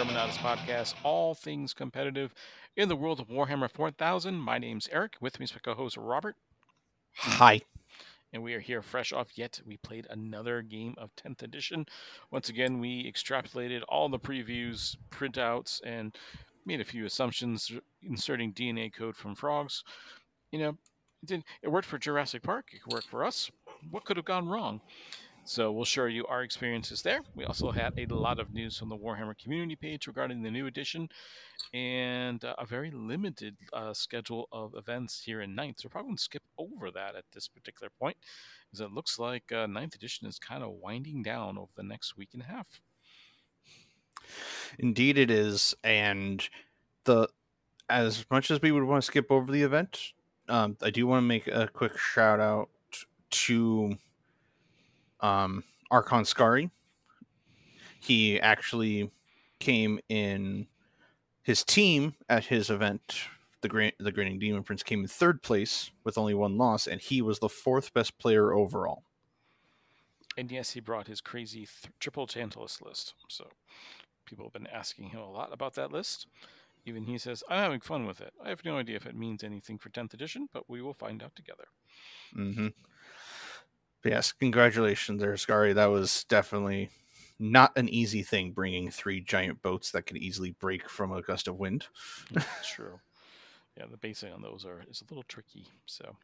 another episode of Exterminatus Podcast, all things competitive in the world of Warhammer 4000. My name's Eric. With me is my co-host Robert. Hi. And we are here fresh off yet. We played another game of 10th edition. Once again, we extrapolated all the previews, printouts, and made a few assumptions, inserting DNA code from frogs. You know, it, did, it worked for Jurassic Park. It worked for us. What could have gone wrong? So we'll share you our experiences there. We also had a lot of news from the Warhammer community page regarding the new edition and uh, a very limited uh, schedule of events here in Ninth. So we're probably going to skip over that at this particular point because it looks like uh, edition is kind of winding down over the next week and a half. Indeed, it is. And the as much as we would want to skip over the event, um, I do want to make a quick shout out to um, Archon Skari. He actually came in his team at his event. The Gra- the Grinning Demon Prince came in third place with only one loss, and he was the fourth best player overall. And yes, he brought his crazy th- triple Tantalus list. So people have been asking him a lot about that list. Even he says, I'm having fun with it. I have no idea if it means anything for 10th edition, but we will find out together. Mm-hmm. Yes, congratulations there. That was definitely not an easy thing bringing three giant boats that could easily break from a gust of wind. That's true. Yeah, the basing on those are is a little tricky. So,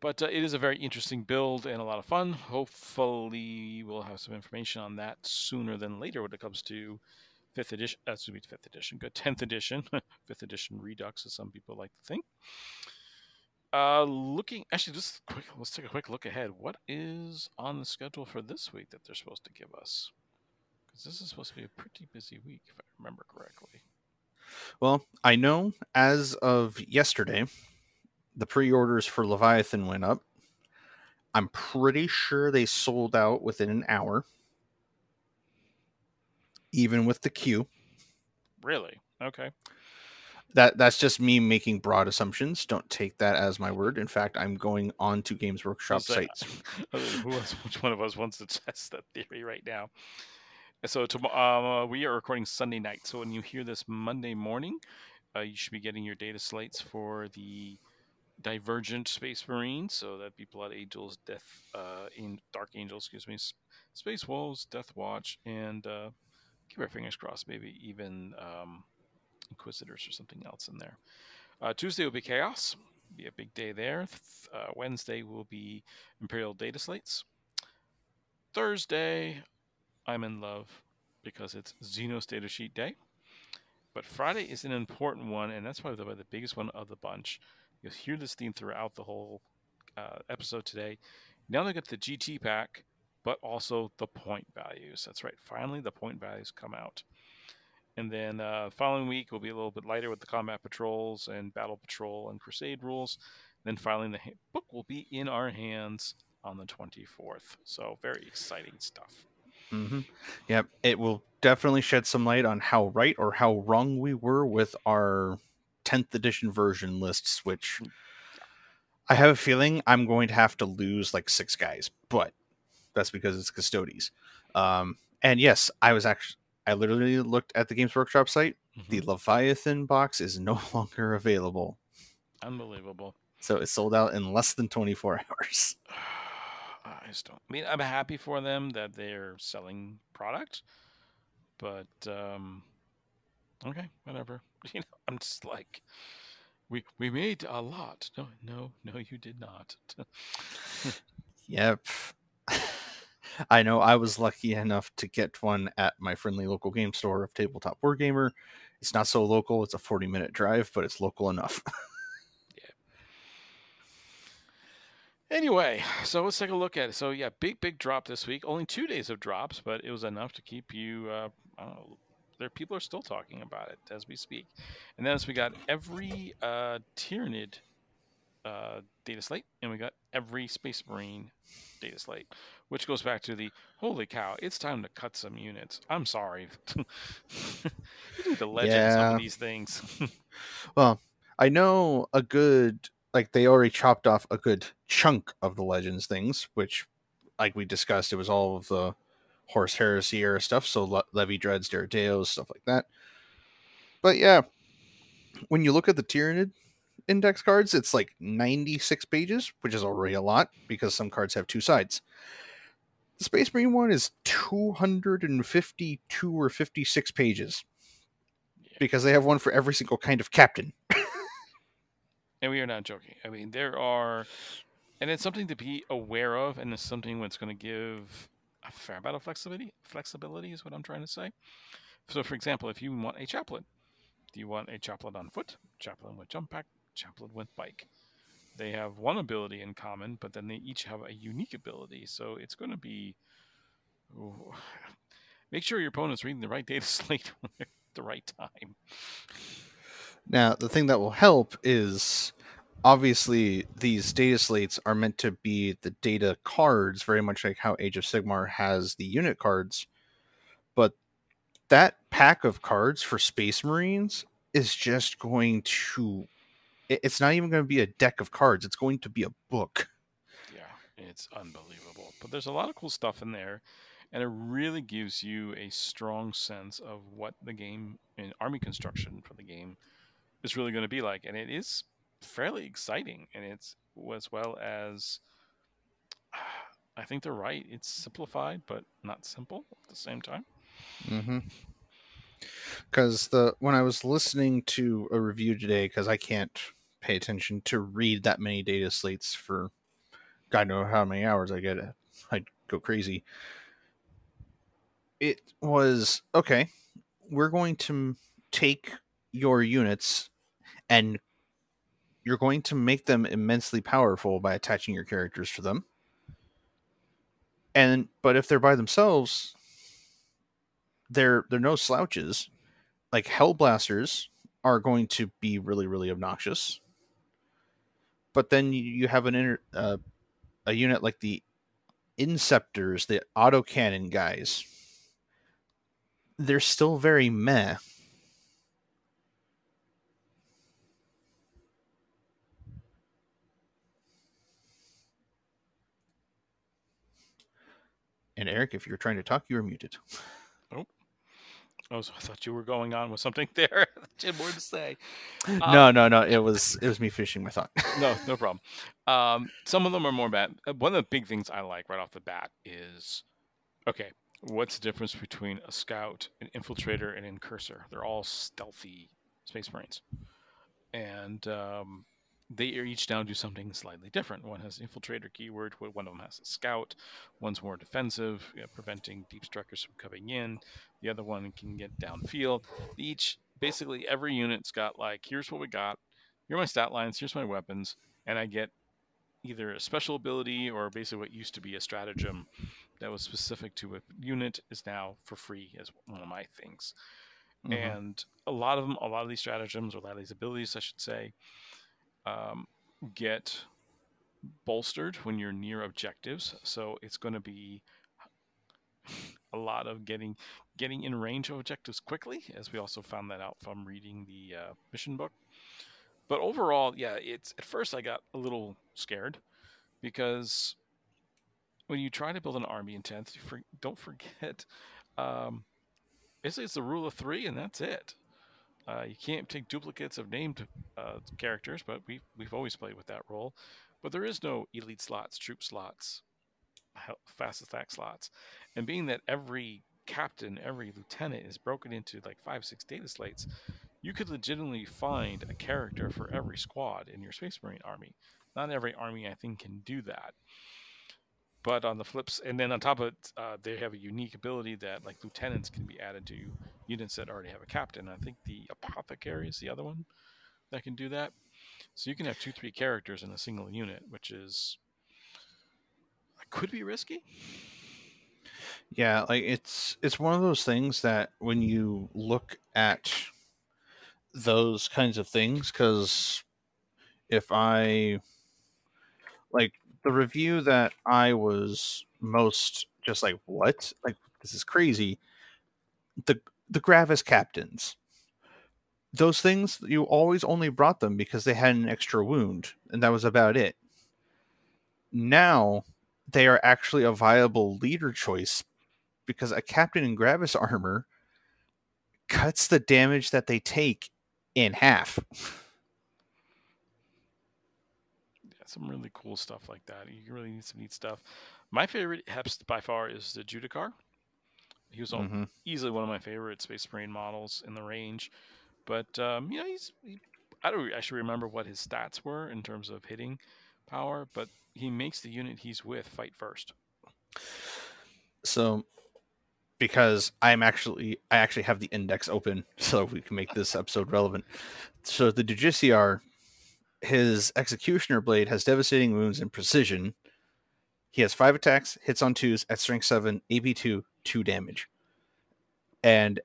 but uh, it is a very interesting build and a lot of fun. Hopefully, we'll have some information on that sooner than later when it comes to fifth edition. That's uh, be fifth edition. Good, tenth edition, fifth edition Redux, as some people like to think. Uh, looking actually, just quick. Let's take a quick look ahead. What is on the schedule for this week that they're supposed to give us? Because this is supposed to be a pretty busy week, if I remember correctly. Well, I know as of yesterday, the pre-orders for Leviathan went up. I'm pretty sure they sold out within an hour, even with the queue. Really? Okay that that's just me making broad assumptions. Don't take that as my word. In fact, I'm going on to Games Workshop sites. who else, which one of us wants to test that theory right now? So tomorrow uh, we are recording Sunday night. So when you hear this Monday morning, uh, you should be getting your data slates for the Divergent Space Marines. So that'd be Blood Angels, Death, uh, in Dark Angels, excuse me, Space Wolves, Death Watch, and uh, keep our fingers crossed, maybe even. Um, Inquisitors or something else in there. Uh, Tuesday will be Chaos. Be a big day there. Uh, Wednesday will be Imperial Data Slates. Thursday, I'm in love because it's Xenos Data Sheet Day. But Friday is an important one, and that's probably the, the biggest one of the bunch. You'll hear this theme throughout the whole uh, episode today. Now they get the GT pack, but also the point values. That's right. Finally, the point values come out. And then uh, following week will be a little bit lighter with the combat patrols and battle patrol and crusade rules. Then finally, the book will be in our hands on the 24th. So very exciting stuff. Mm-hmm. Yep, it will definitely shed some light on how right or how wrong we were with our 10th edition version lists, which mm, I have a feeling I'm going to have to lose like six guys, but that's because it's Custodes. Um, and yes, I was actually I literally looked at the Games Workshop site. Mm-hmm. The Leviathan box is no longer available. Unbelievable. So it sold out in less than 24 hours. I just don't. I mean, I'm happy for them that they're selling product, but um, okay, whatever. You know, I'm just like, we we made a lot. No, no, no, you did not. yep. I know I was lucky enough to get one at my friendly local game store of Tabletop Wargamer. It's not so local; it's a forty-minute drive, but it's local enough. yeah. Anyway, so let's take a look at it. So yeah, big big drop this week. Only two days of drops, but it was enough to keep you. Uh, I don't know. There, people are still talking about it as we speak. And then as we got every uh, Tyranid uh, data slate, and we got every Space Marine data slate which goes back to the holy cow, it's time to cut some units. I'm sorry. you need the legends yeah. of these things. well, I know a good like they already chopped off a good chunk of the legends things, which like we discussed, it was all of the Horus Heresy era stuff, so Le- Levi Dreads, Deredeos, stuff like that. But yeah, when you look at the Tyranid index cards, it's like 96 pages, which is already a lot because some cards have two sides. The Space Marine one is 252 or 56 pages because they have one for every single kind of captain. And we are not joking. I mean, there are, and it's something to be aware of, and it's something that's going to give a fair amount of flexibility. Flexibility is what I'm trying to say. So, for example, if you want a chaplain, do you want a chaplain on foot, chaplain with jump pack, chaplain with bike? They have one ability in common, but then they each have a unique ability. So it's going to be. ooh, make sure your opponent's reading the right data slate at the right time. Now, the thing that will help is obviously these data slates are meant to be the data cards, very much like how Age of Sigmar has the unit cards. But that pack of cards for Space Marines is just going to. It- It's not even going to be a deck of cards, it's going to be a book. Yeah, it's unbelievable. But there's a lot of cool stuff in there, and it really gives you a strong sense of what the game and army construction for the game is really going to be like, and it is fairly exciting, and it's as well as. I think they're right. It's simplified, but not simple at the same time. Mm-hmm. Because the when I was listening to a review today, because I can't pay attention to read that many data slates for God know how many hours I get, it. I'd go crazy. It was okay. We're going to take your units and you're going to make them immensely powerful by attaching your characters to them. And but if they're by themselves, they're they're no slouches. Like Hellblasters are going to be really really obnoxious. But then you, have an inter, uh, a unit like the Inceptors, the autocannon guys. They're still very meh. And Eric, if you're trying to talk, you're muted. Oh, so I thought you were going on with something there. had more to say. Um, no, no, no. It was it was me finishing my thought. no, no problem. Um, some of them are more bad. uh, One of the big things I like right off the bat is okay, what's the difference between a scout, an infiltrator, and an incursor? They're all stealthy space marines. And um, they are each now do something slightly different. One has infiltrator keyword, one of them has a scout, one's more defensive, you know, preventing deep strikers from coming in. The other one can get downfield. Each, basically, every unit's got like, here's what we got, here are my stat lines, here's my weapons, and I get either a special ability or basically what used to be a stratagem that was specific to a unit is now for free as one of my things. Mhm. And a lot of them, a lot of these stratagems or a lot of these abilities, I should say, um, get bolstered when you're near objectives. So it's going to be a lot of getting getting in range of objectives quickly, as we also found that out from reading the uh, mission book. But overall, yeah, it's at first I got a little scared because when you try to build an army in tenth, you for, don't forget. Um, basically, it's the rule of three, and that's it. Uh, you can't take duplicates of named uh, characters, but we've we've always played with that rule. But there is no elite slots, troop slots, fast attack slots, and being that every captain, every lieutenant is broken into like five, six data slates, you could legitimately find a character for every squad in your Space Marine army. Not every army, I think, can do that. But on the flips, and then on top of it, uh, they have a unique ability that like lieutenants can be added to units that already have a captain. I think the apothecary is the other one that can do that. So you can have two, three characters in a single unit, which is could be risky. Yeah, like it's it's one of those things that when you look at those kinds of things, because if I like the review that I was most just like, what? Like this is crazy. The the Gravis captains. Those things you always only brought them because they had an extra wound, and that was about it. Now they are actually a viable leader choice because a captain in Gravis armor cuts the damage that they take in half. Yeah, some really cool stuff like that. You really need some neat stuff. My favorite Heps by far is the Judiciar. He was Mhm. easily one of my favorite Space Marine models in the range. But um, you know, he's he, I don't actually remember what his stats were in terms of hitting power, but he makes the unit he's with fight first. So because I'm actually I actually have the index open so we can make this episode relevant. So the Judiciar, his executioner blade has devastating wounds and precision. He has five attacks, hits on twos at strength seven, AP two, two damage. And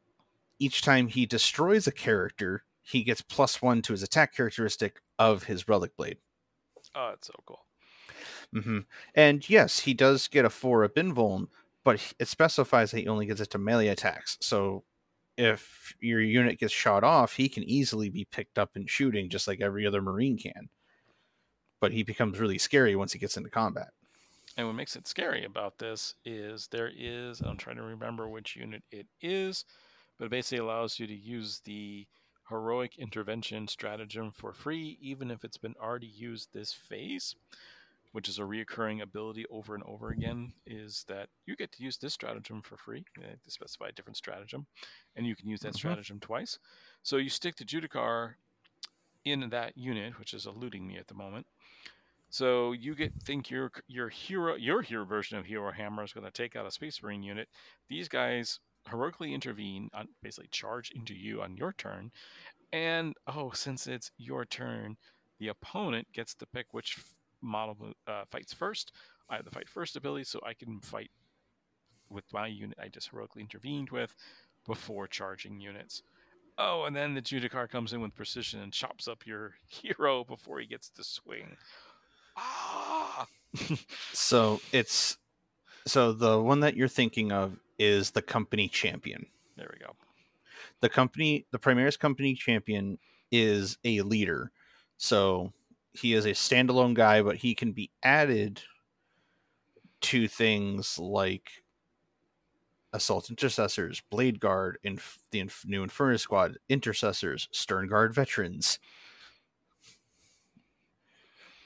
each time he destroys a character, he gets plus one to his attack characteristic of his relic blade. Oh, that's so cool. hmm And yes, he does get a four up invuln, but it specifies that he only gets it to melee attacks. So if your unit gets shot off, he can easily be picked up and shooting just like every other Marine can. But he becomes really scary once he gets into combat. And what makes it scary about this is there is, I'm trying to remember which unit it is, but it basically allows you to use the heroic intervention stratagem for free, even if it's been already used this phase, which is a reoccurring ability over and over again. Is that you get to use this stratagem for free? They have to specify a different stratagem, and you can use that Mhm. stratagem twice. So you stick to Judiciar in that unit, which is eluding me at the moment. So you get think your your hero your hero version of Hero Hammer is going to take out a Space Marine unit. These guys heroically intervene on basically charge into you on your turn, and oh, since it's your turn, the opponent gets to pick which model uh, fights first. I have the fight first ability, so I can fight with my unit I just heroically intervened with before charging units. Oh, and then the Judiciar comes in with precision and chops up your hero before he gets to swing. Ah! So it's so the one that you're thinking of is the company champion. there we go. the company the primaris company champion is a leader so he is a standalone guy but he can be added to things like assault intercessors blade guard in the inf- new Infernus squad intercessors stern guard veterans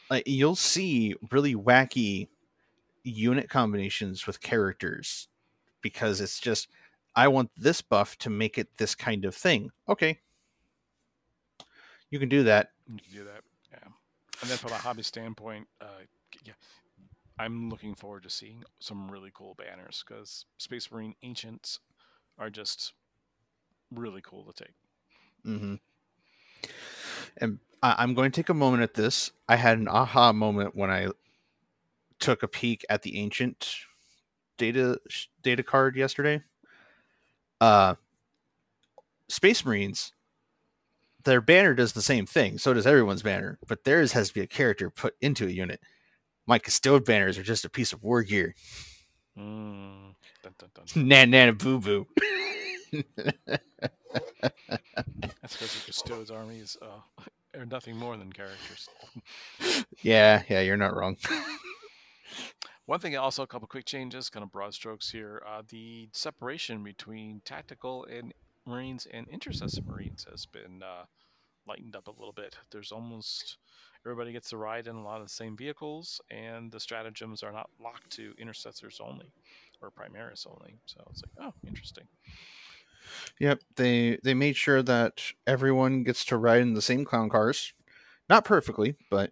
like you'll see really wacky unit combinations with characters because it's just I want this buff to make it this kind of thing. Okay. You can do that. You can do that. Yeah. And then from a hobby standpoint, uh, yeah, I'm looking forward to seeing some really cool banners because Space Marine Ancients are just really cool to take. hmm And I- I'm going to take a moment at this. I had an aha moment when I took a peek at the ancient data data card yesterday. Uh, Space Marines, their banner does the same thing. So does everyone's banner, but theirs has to be a character put into a unit. My custode banners are just a piece of war gear. Mm. Dun, dun, dun. Nan nana boo boo. That's because the Custodes armies uh, are nothing more than characters. yeah, yeah, you're not wrong. One thing, also a couple quick changes, kind of broad strokes here. Uh, the separation between tactical and Marines and intercessor Marines has been uh, lightened up a little bit. There's almost everybody gets to ride in a lot of the same vehicles, and the stratagems are not locked to intercessors only or Primaris only. So it's like, oh, interesting. Yep, they they made sure that everyone gets to ride in the same clown cars. Not perfectly, but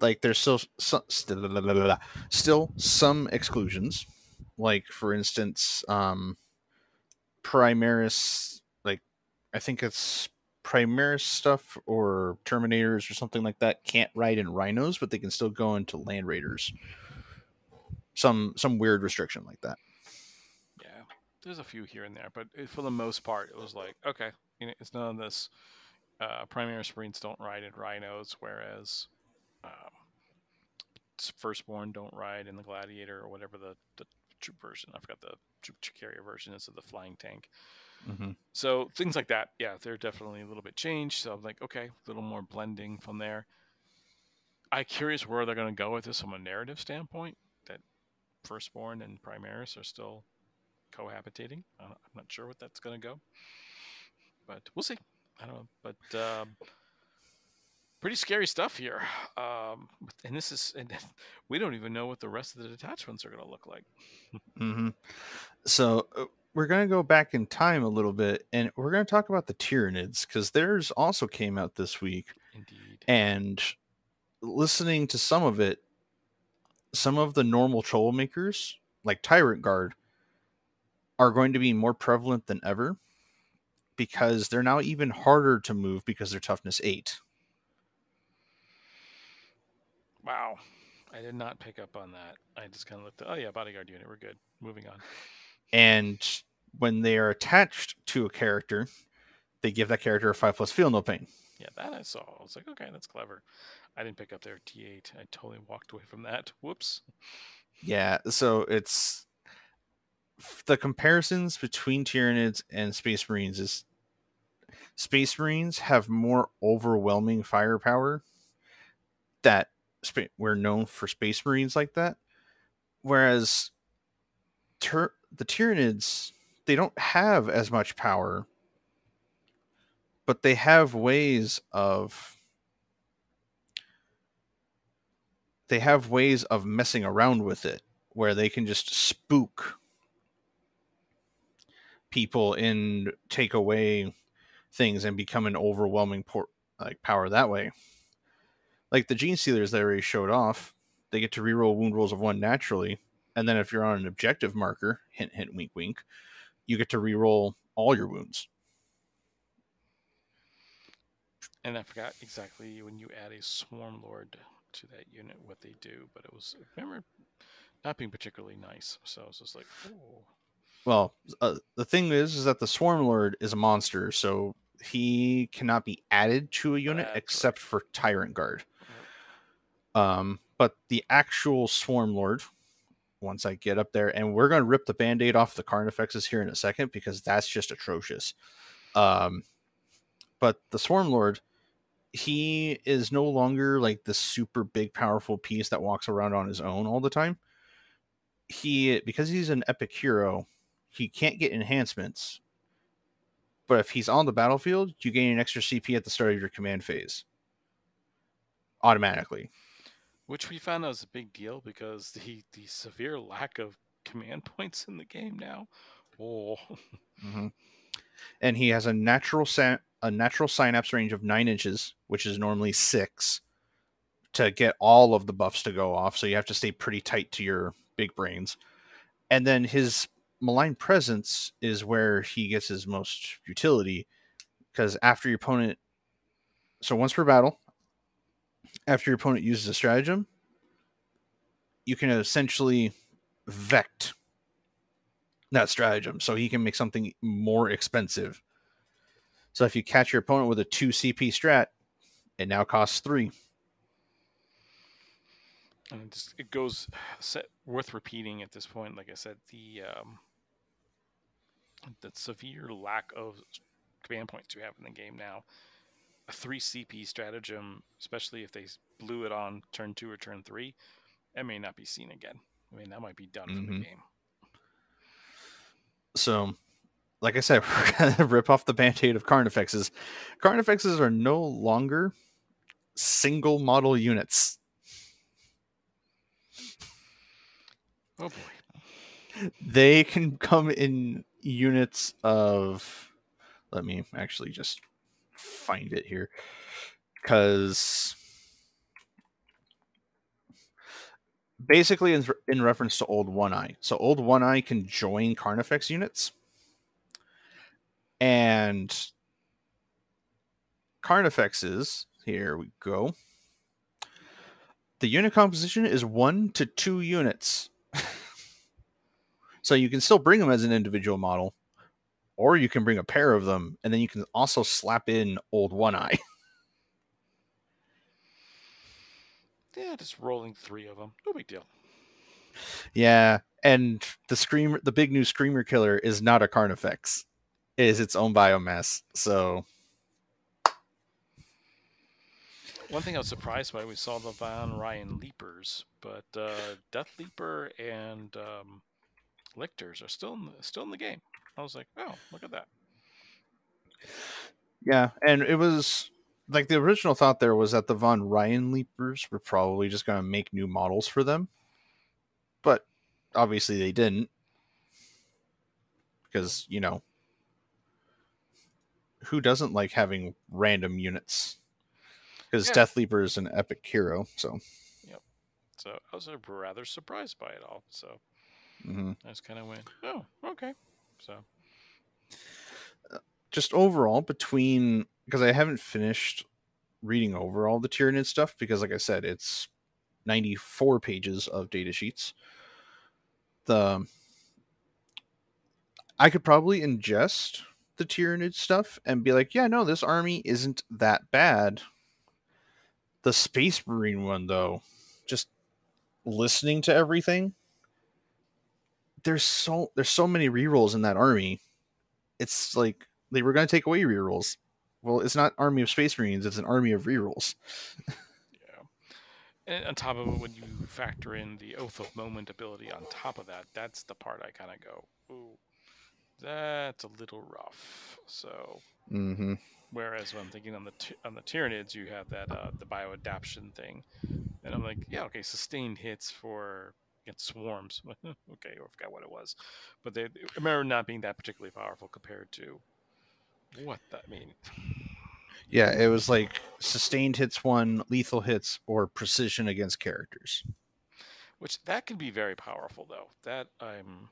like there's still some, still some exclusions. Like for instance, um Primaris like I think it's Primaris stuff or Terminators or something like that can't ride in rhinos, but they can still go into Land Raiders. Some some weird restriction like that. Yeah, there's a few here and there, but for the most part, it was like, okay, you know, it's none of this. Uh, Primaris Marines don't ride in rhinos, whereas um, Firstborn don't ride in the Gladiator or whatever the, the troop version. I forgot the troop carrier version is of the flying tank. Mm-hmm. So things like that, yeah, they're definitely a little bit changed. So I'm like, okay, a little more blending from there. I'm curious where they're going to go with this from a narrative standpoint. That Firstborn and Primaris are still cohabitating. I'm not sure what that's going to go, but we'll see. I don't know, but um, pretty scary stuff here. Um, and this is, and we don't even know what the rest of the detachments are going to look like. mm-hmm. So uh, we're going to go back in time a little bit, and we're going to talk about the Tyranids because theirs also came out this week. Indeed. And listening to some of it, some of the normal troublemakers, like Tyrant Guard, are going to be more prevalent than ever because they're now even harder to move because they're toughness eight. Wow. I did not pick up on that. I just kind of looked at, oh, yeah, bodyguard unit. We're good. Moving on. And when they are attached to a character, they give that character a five plus feel no pain. Yeah, that I saw. I was like, okay, that's clever. I didn't pick up their T8. I totally walked away from that. Whoops. Yeah, so it's the comparisons between Tyranids and Space Marines is Space Marines have more overwhelming firepower that we're known for Space Marines like that, whereas ter- the Tyranids they don't have as much power, but they have ways of they have ways of messing around with it where they can just spook people and take away things and become an overwhelming por- like power that way. Like the Genestealers that already showed off, they get to reroll wound rolls of one naturally, and then if you're on an objective marker, hint hint wink wink, you get to reroll all your wounds. And I forgot exactly when you add a swarm lord to that unit what they do, but it was I remember not being particularly nice. So I was just like, oh. Well, uh, the thing is, is that the Swarm Lord is a monster, so he cannot be added to a unit That's except right. for Tyrant Guard. Um, but the actual Swarm Lord, once I get up there, and we're going to rip the band aid off the Carnifexes here in a second because that's just atrocious. Um, but the Swarm Lord, he is no longer like the super big, powerful piece that walks around on his own all the time. He, because he's an epic hero, he can't get enhancements. But if he's on the battlefield, you gain an extra CP at the start of your command phase. Automatically. Which we found out was a big deal because the, the severe lack of command points in the game now. Oh. Mm-hmm. And he has a natural sa- a natural synapse range of nine inches, which is normally six, to get all of the buffs to go off. So you have to stay pretty tight to your big brains. And then his malign presence is where he gets his most utility because after your opponent so once per battle after your opponent uses a stratagem you can essentially vect that stratagem so he can make something more expensive so if you catch your opponent with a 2 cp strat it now costs 3 and it, just, it goes set, worth repeating at this point like i said the um, the severe lack of command points you have in the game now. A three CP stratagem, especially if they blew it on turn two or turn three, that may not be seen again. I mean, that might be done mm-hmm. for the mm-hmm. game. So, like I said, we're gonna rip off the band-aid of Carnifexes. Carnifexes are no longer single model units. Oh boy. They can come in units of let me actually just find it here. Because basically in, in reference to old one eye. So old one eye can join carnifex units. And carnifexes here we go. The unit composition is one to two units. So you can still bring them as an individual model, or you can bring a pair of them, and then you can also slap in old One Eye. yeah, just rolling three of them, no big deal. Yeah, and the screamer, the big new screamer killer, is not a Carnifex; it is its own biomass. So One thing I was surprised by, we saw the Von Ryan Leapers, but uh, Death Leaper and um, Lictors are still in the, still in the game. I was like, oh, look at that. Yeah, and it was like the original thought there was that the Von Ryan Leapers were probably just going to make new models for them, but obviously they didn't because you know who doesn't like having random units? Because Yeah. Death Leaper is an epic hero, so Yep. So I was uh, rather surprised by it all. So mhm. I just kind of went, oh, okay. So just overall between because I haven't finished reading over all the Tyranid stuff because, like I said, it's ninety four pages of data sheets. The I could probably ingest the Tyranid stuff and be like, yeah, no, this army isn't that bad. The Space Marine one, though, just listening to everything, there's so there's so many rerolls in that army. It's like they were going to take away rerolls. Well, it's not Army of Space Marines; it's an army of rerolls. yeah. And on top of it, when you factor in the Oath of Moment ability on top of that, that's the part I kind of go, ooh, that's a little rough. So Mm-hmm. Whereas when I'm thinking on the ty- on the Tyranids, you have that uh, the bioadaption thing, and I'm like, yeah, okay, sustained hits for against swarms. okay, I forgot what it was, but they I remember not being that particularly powerful compared to what that mean. Yeah, it was like sustained hits one, lethal hits, or precision against characters. Which that can be very powerful though. That I'm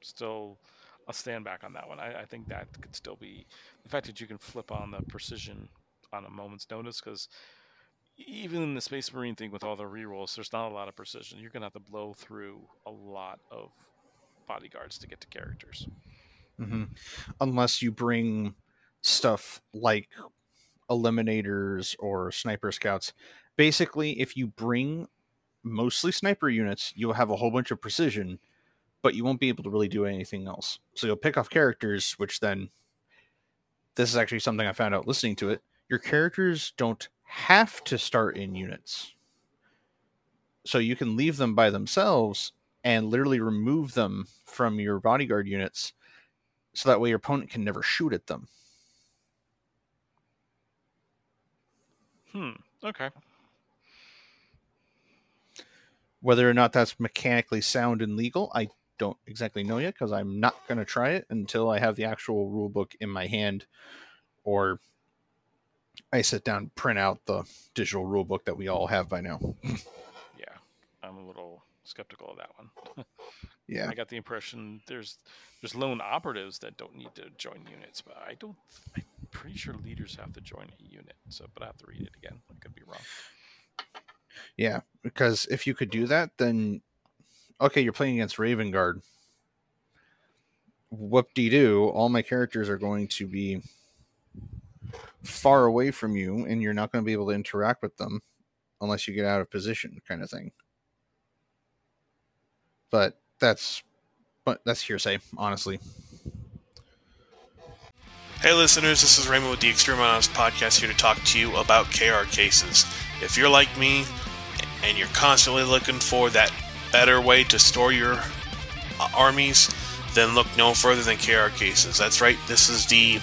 still I'll stand back on that one. I, I think that could still be the fact that you can flip on the precision on a moment's notice because even in the Space Marine thing with all the rerolls, there's not a lot of precision. You're gonna have to blow through a lot of bodyguards to get to characters. Mm-hmm. Unless you bring stuff like eliminators or sniper scouts. Basically, if you bring mostly sniper units, you'll have a whole bunch of precision, but you won't be able to really do anything else. So you'll pick off characters, which then this is actually something I found out listening to it. Your characters don't have to start in units. So you can leave them by themselves and literally remove them from your bodyguard units so that way your opponent can never shoot at them. Hmm. Okay. Whether or not that's mechanically sound and legal, I don't exactly know yet because I'm not going to try it until I have the actual rule book in my hand or I sit down print out the digital rule book that we all have by now. Yeah, I'm a little skeptical of that one. Yeah. I got the impression there's there's lone operatives that don't need to join units, but I don't. I'm pretty sure leaders have to join a unit. So, but I have to read it again. I could be wrong. Yeah, because if you could do that, then okay, you're playing against Raven Guard. Whoop de doo, all my characters are going to be far away from you, and you're not going to be able to interact with them unless you get out of position, kind of thing. But that's but that's hearsay, honestly. Hey listeners, this is Raymond with the Extreme Honest Podcast here to talk to you about KR cases. If you're like me and you're constantly looking for that better way to store your uh, armies, then look no further than KR cases. That's right, this is the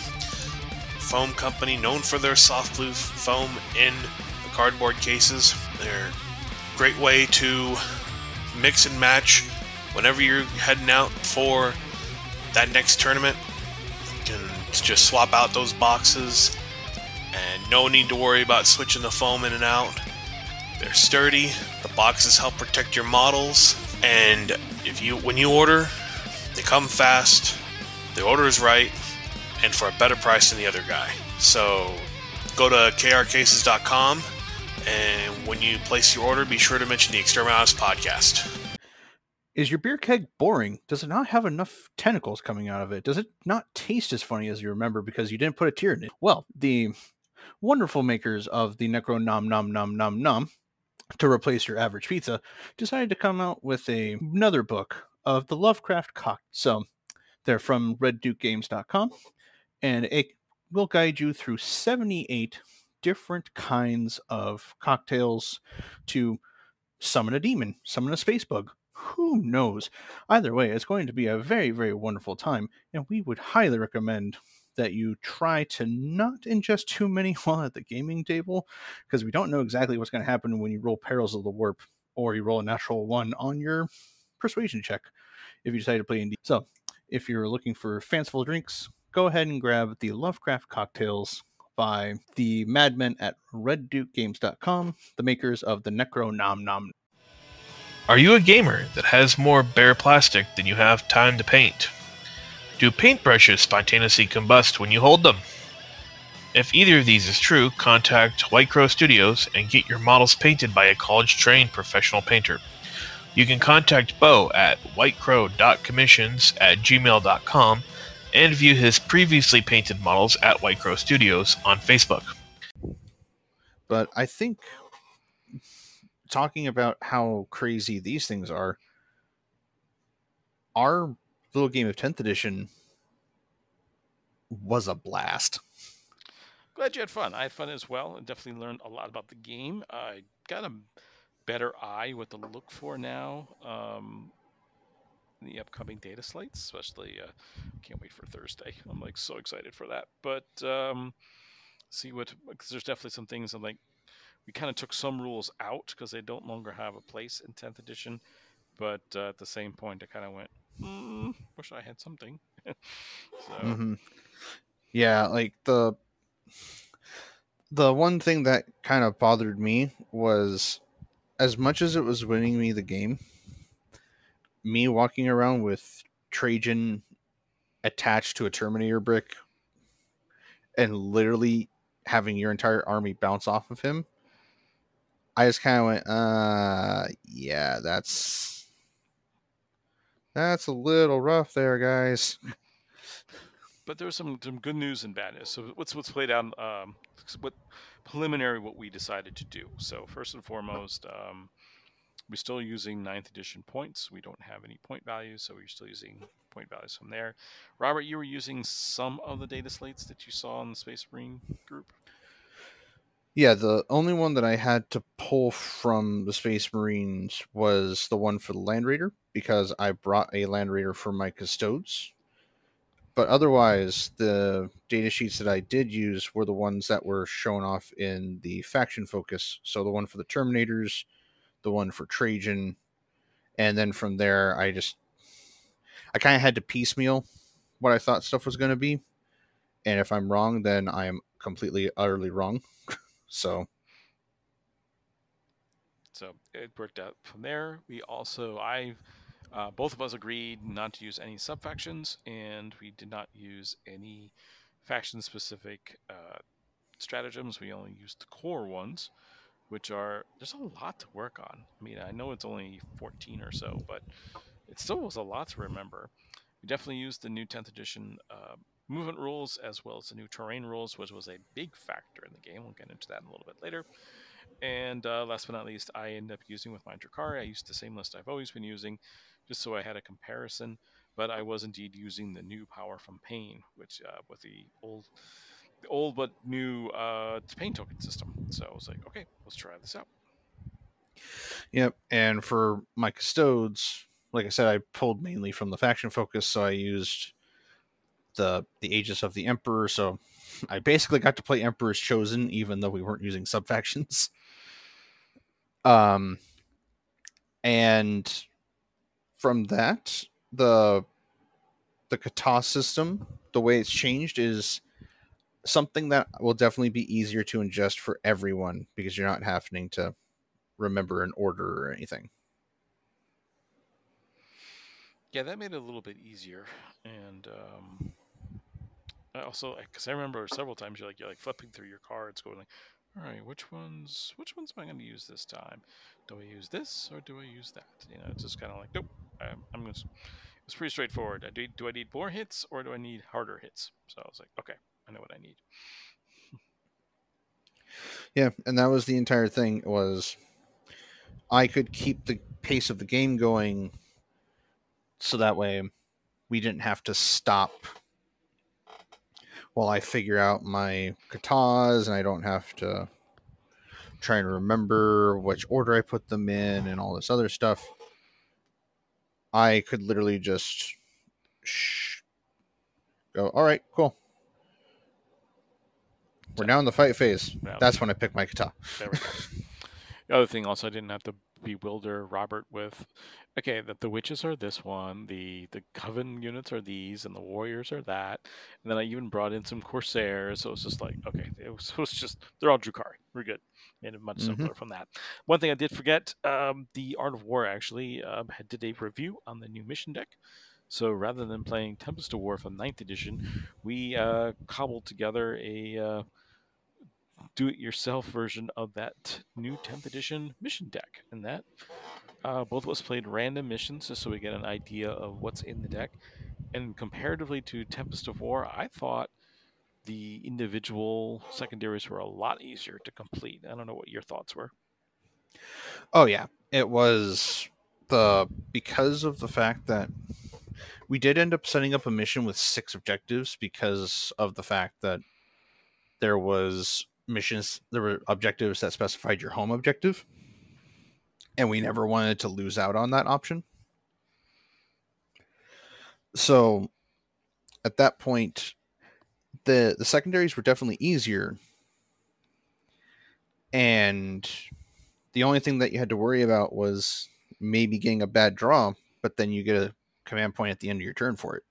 foam company known for their soft blue foam in the cardboard cases. They're a great way to mix and match whenever you're heading out for that next tournament You can just swap out those boxes and no need to worry about switching the foam in and out. They're sturdy, the boxes help protect your models, and if you when you order, they come fast, the order is right, and for a better price than the other guy. So go to krcases.com and when you place your order, be sure to mention the Exterminatus podcast. Is your beer keg boring? Does it not have enough tentacles coming out of it? Does it not taste as funny as you remember because you didn't put a tear in it? Well, the wonderful makers of the Necro Nom Nom Nom Nom Nom to replace your average pizza decided to come out with a, another book of the Lovecraft cock. So they're from reddukegames.com and it will guide you through 78 different kinds of cocktails to summon a demon, summon a space bug. Who knows? Either way, it's going to be a very, very wonderful time, and we would highly recommend that you try to not ingest too many while at the gaming table, because we don't know exactly what's going to happen when you roll Perils of the Warp or you roll a natural one on your persuasion check if you decide to play D. So, if you're looking for fanciful drinks, go ahead and grab the Lovecraft cocktails by the madmen at reddukegames.com, the makers of the Necro Nom Nom. Are you a gamer that has more bare plastic than you have time to paint? Do paintbrushes spontaneously combust when you hold them? If either of these is true, contact White Crow Studios and get your models painted by a college trained professional painter. You can contact Bo at whitecrow.commissions at gmail.com and view his previously painted models at White Crow Studios on Facebook. But I think talking about how crazy these things are, our little game of 10th edition was a blast. Glad you had fun. I had fun as well and definitely learned a lot about the game. I got a better eye what to look for now. Um, in the upcoming data slates, especially uh, can't wait for Thursday. I'm like so excited for that. But um, see what because there's definitely some things I'm like we kind of took some rules out because they don't longer have a place in 10th edition. But uh, at the same point, I kind of went, mm, wish I had something. so. Mm-hmm. Yeah, like the the one thing that kind of bothered me was as much as it was winning me the game, me walking around with Trajann attached to a Terminator brick and literally having your entire army bounce off of him, I just kind of went, uh, yeah, that's that's a little rough there, guys. But there was some some good news and bad news. So what's what's played out? Um, what preliminary what we decided to do. So first and foremost, um, we're still using ninth edition points. We don't have any point values, so we're still using point values from there. Robert, you were using some of the data slates that you saw in the Space Marine group. Yeah, the only one that I had to pull from the Space Marines was the one for the Land Raider because I brought a Land Raider for my custodes. But otherwise, the data sheets that I did use were the ones that were shown off in the faction focus. So the one for the Terminators, the one for Trajann, and then from there, I just I kind of had to piecemeal what I thought stuff was going to be, and if I'm wrong, then I am completely utterly wrong. so. So it worked out from there. We also, I, uh, both of us agreed not to use any sub factions, and we did not use any faction specific uh, stratagems. We only used the core ones which are there's a lot to work on. I mean, I know it's only 14 or so, but it still was a lot to remember. We definitely used the new 10th edition uh, movement rules as well as the new terrain rules, which was a big factor in the game. We'll get into that in a little bit later. And uh, last but not least, I ended up using with my Drukhari. I used the same list I've always been using, just so I had a comparison. But I was indeed using the new power from Pain, which uh, with the old old but new uh, pain token system. So I was like, okay, let's try this out. Yep. And for my custodes, like I said, I pulled mainly from the faction focus, so I used the the Aegis of the Emperor. So I basically got to play Emperor's Chosen, even though we weren't using sub factions. Um, and from that, the the katah system, the way it's changed is something that will definitely be easier to ingest for everyone because you're not having to remember an order or anything. Yeah, that made it a little bit easier, and um, I also because I remember several times you're like you're like flipping through your cards, going like, all right, which ones which ones am I going to use this time? Do I use this or do I use that? You know, it's just kind of like nope. I'm, I'm going to. It's pretty straightforward. I Do, do I need more hits or do I need harder hits? So I was like, okay, I know what I need. yeah, and that was the entire thing was I could keep the pace of the game going so that way we didn't have to stop while I figure out my katahs and I don't have to try and remember which order I put them in and all this other stuff. I could literally just sh- go, all right, cool. We're now in the fight phase. That's when I pick my guitar. There we go. the other thing, also, I didn't have to bewilder Robert with, okay, that the witches are this one, the the coven units are these, and the warriors are that, and then I even brought in some corsairs. So it was just like, okay, it was, it was just they're all Drukhari. We're good. Made it much Mhm. simpler from that. One thing I did forget, um, the Art of War actually um, had did a review on the new mission deck. So rather than playing Tempest of War from 9th edition, we uh, cobbled together a uh, do-it-yourself version of that new 10th edition mission deck, and that uh, both of us played random missions just so we get an idea of what's in the deck. And comparatively to Tempest of War, I thought the individual secondaries were a lot easier to complete. I don't know what your thoughts were. Oh yeah, it was the because of the fact that we did end up setting up a mission with six objectives because of the fact that there was missions there were objectives that specified your home objective and we never wanted to lose out on that option so at that point the the secondaries were definitely easier and the only thing that you had to worry about was maybe getting a bad draw, but then you get a command point at the end of your turn for it.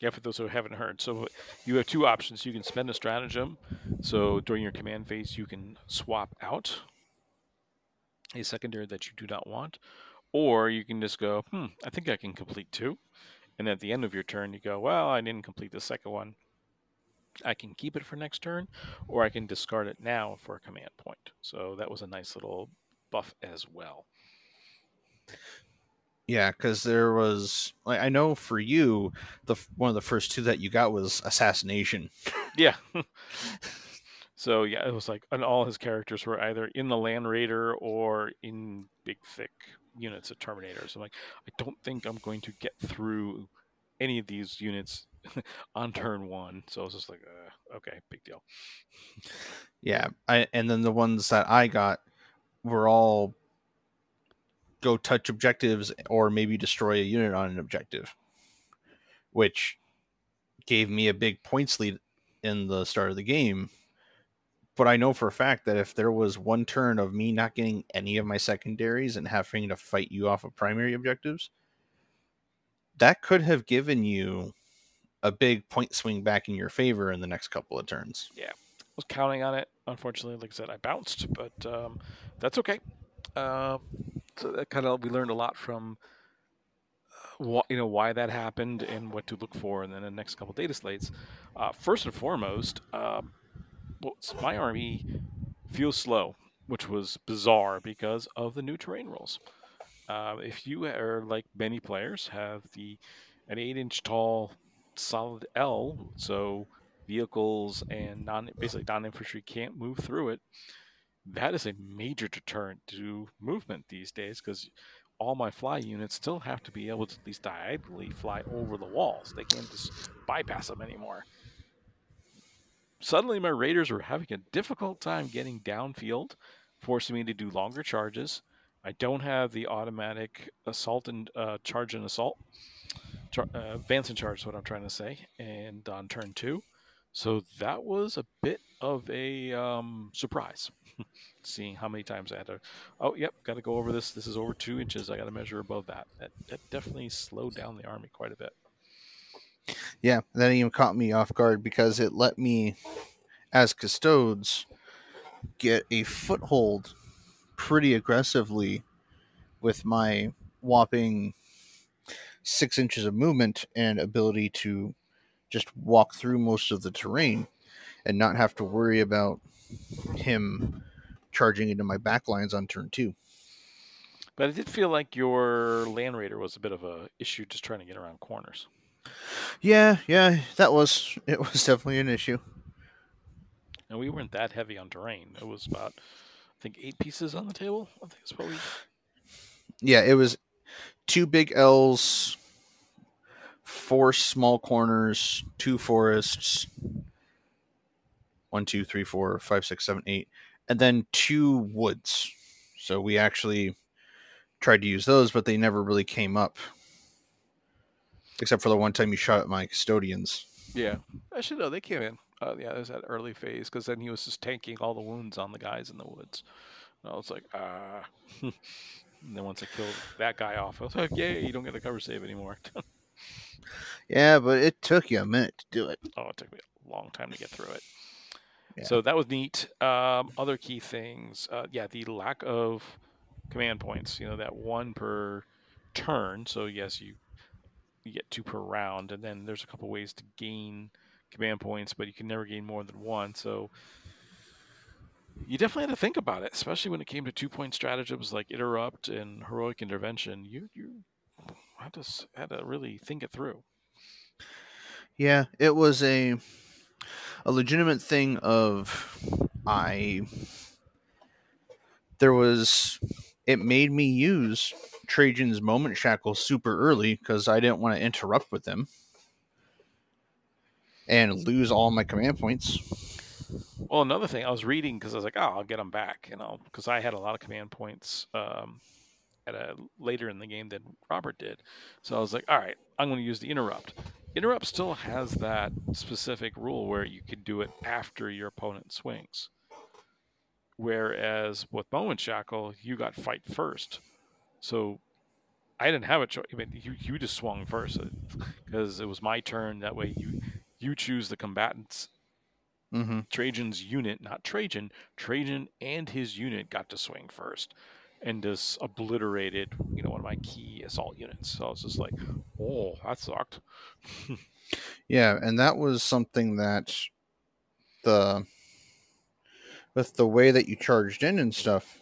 Yeah, for those who haven't heard. So you have two options. You can spend a stratagem. So during your command phase, you can swap out a secondary that you do not want. Or you can just go, hmm, I think I can complete two. And at the end of your turn, you go, well, I didn't complete the second one. I can keep it for next turn, or I can discard it now for a command point. So that was a nice little buff as well. Yeah, because there was like I know for you, the one of the first two that you got was assassination. Yeah. so yeah, it was like, and all his characters were either in the Land Raider or in big thick units of Terminators. I'm like, I don't think I'm going to get through any of these units on turn one. So I was just like, uh, okay, big deal. Yeah, I and then the ones that I got were all go touch objectives or maybe destroy a unit on an objective, which gave me a big points lead in the start of the game. But I know for a fact that if there was one turn of me not getting any of my secondaries and having to fight you off of primary objectives, that could have given you a big point swing back in your favor in the next couple of turns. Yeah. I was counting on it. Unfortunately, like I said, I bounced, but um, that's okay. Um, kind of we learned a lot from uh, wh- you know why that happened and what to look for in the next couple data slates. Uh, first and foremost, well, my army feels slow, which was bizarre because of the new terrain rules. Uh, if you are like many players have the an eight inch tall solid L, so vehicles and non basically non infantry can't move through it. That is a major deterrent to movement these days because all my fly units still have to be able to at least diagonally fly over the walls. They can't just bypass them anymore. Suddenly, my raiders were having a difficult time getting downfield, forcing me to do longer charges. I don't have the automatic assault and uh, charge and assault. Char- uh, advance and charge is what I'm trying to say. And on turn two, so that was a bit of a um, surprise, seeing how many times I had to. Oh, yep, got to go over this. This is over two inches. I got to measure above that. That that definitely slowed down the army quite a bit. Yeah, that even caught me off guard because it let me, as custodes, get a foothold pretty aggressively with my whopping six inches of movement and ability to just walk through most of the terrain and not have to worry about him charging into my back lines on turn two. But I did feel like your land raider was a bit of a issue just trying to get around corners. Yeah, yeah, that was it was definitely an issue. And we weren't that heavy on terrain. It was about, I think, eight pieces on the table. I think that's what we. Yeah, it was two big L's, four small corners, two forests, one, two, three, four, five, six, seven, eight, and then two woods. So we actually tried to use those, but they never really came up. Except for the one time you shot at my custodians. Yeah, actually no, they came in. Uh, yeah, there's that early phase because then he was just tanking all the wounds on the guys in the woods. And I was like, ah. and then once I killed that guy off, I was like, yay, you don't get a cover save anymore. Yeah, but it took you a minute to do it. oh, it took me a long time to get through it. Yeah. So that was neat. Um, other key things, uh, yeah, the lack of command points. You know, that one per turn. So yes, you you get two per round, and then there's a couple ways to gain command points, but you can never gain more than one. So you definitely had to think about it, especially when it came to two point stratagems like interrupt and heroic intervention. You you had to had to really think it through. Yeah, it was a a legitimate thing of I there was it made me use Trajann's moment shackle super early because I didn't want to interrupt with them and lose all my command points. Well, another thing I was reading because I was like, oh, I'll get them back, you know, because I had a lot of command points um, at a later in the game than Robert did. So I was like, all right, I'm going to use the interrupt. Interrupt still has that specific rule where you can do it after your opponent swings. Whereas with Bow and Shackle, you got fight first. So I didn't have a choice. I mean, you, you just swung first because it was my turn. That way you you choose the combatants Mm-hmm. Trajann's unit, not Trajann, Trajann and his unit got to swing first and just obliterated, you know, one of my key assault units. So I was just like, oh, that sucked. Yeah, and that was something that the with the way that you charged in and stuff,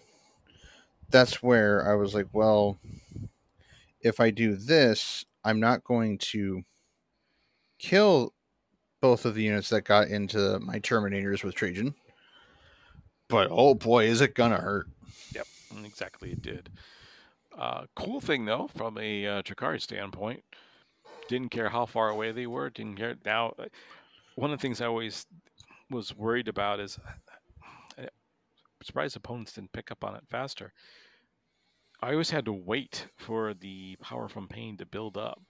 that's where I was like, well, if I do this, I'm not going to kill both of the units that got into my terminators with Trajann. But oh boy, is it gonna hurt. And exactly it did. Uh, cool thing, though, from a uh, Drukhari standpoint, didn't care how far away they were, didn't care. Now, uh, one of the things I always was worried about is uh, I'm surprised opponents didn't pick up on it faster. I always had to wait for the power from pain to build up,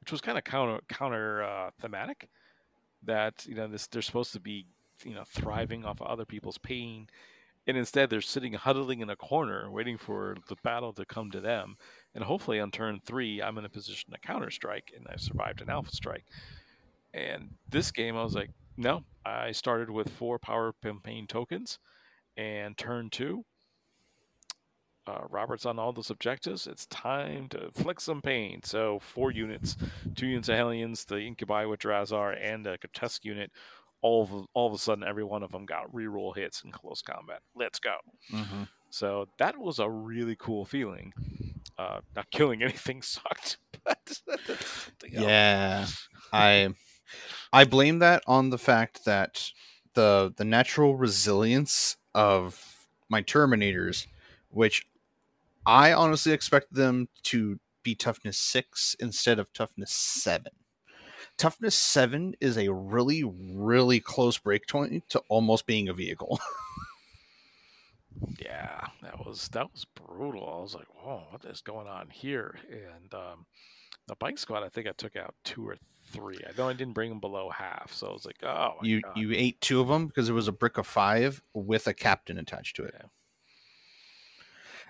which was kind of counter counter uh, thematic. That you know this they're supposed to be you know thriving off of other people's pain, and instead they're sitting huddling in a corner waiting for the battle to come to them. And hopefully on turn three I'm in a position to counter strike, and I've survived an alpha strike. And this game I was like, no, I started with four power from pain tokens, and turn two. Uh, Robert's on all those objectives. It's time to flick some pain. So four units, two units of Hellions, the Incubi with Drazhar, and a Katesk unit. All of, all of a sudden, every one of them got reroll hits in close combat. Let's go. Mm-hmm. So that was a really cool feeling. Uh, not killing anything sucked, but. Yeah, I I blame that on the fact that the the natural resilience of my Terminators, which I honestly expected them to be toughness six instead of toughness seven. Toughness seven is a really, really close break point to almost being a vehicle. Yeah, that was that was brutal. I was like, "Whoa, what is going on here?" And um, the bike squad, I think I took out two or three. I know I didn't bring them below half, so I was like, "Oh, you God. you ate two of them because it was a brick of five with a captain attached to it. Yeah.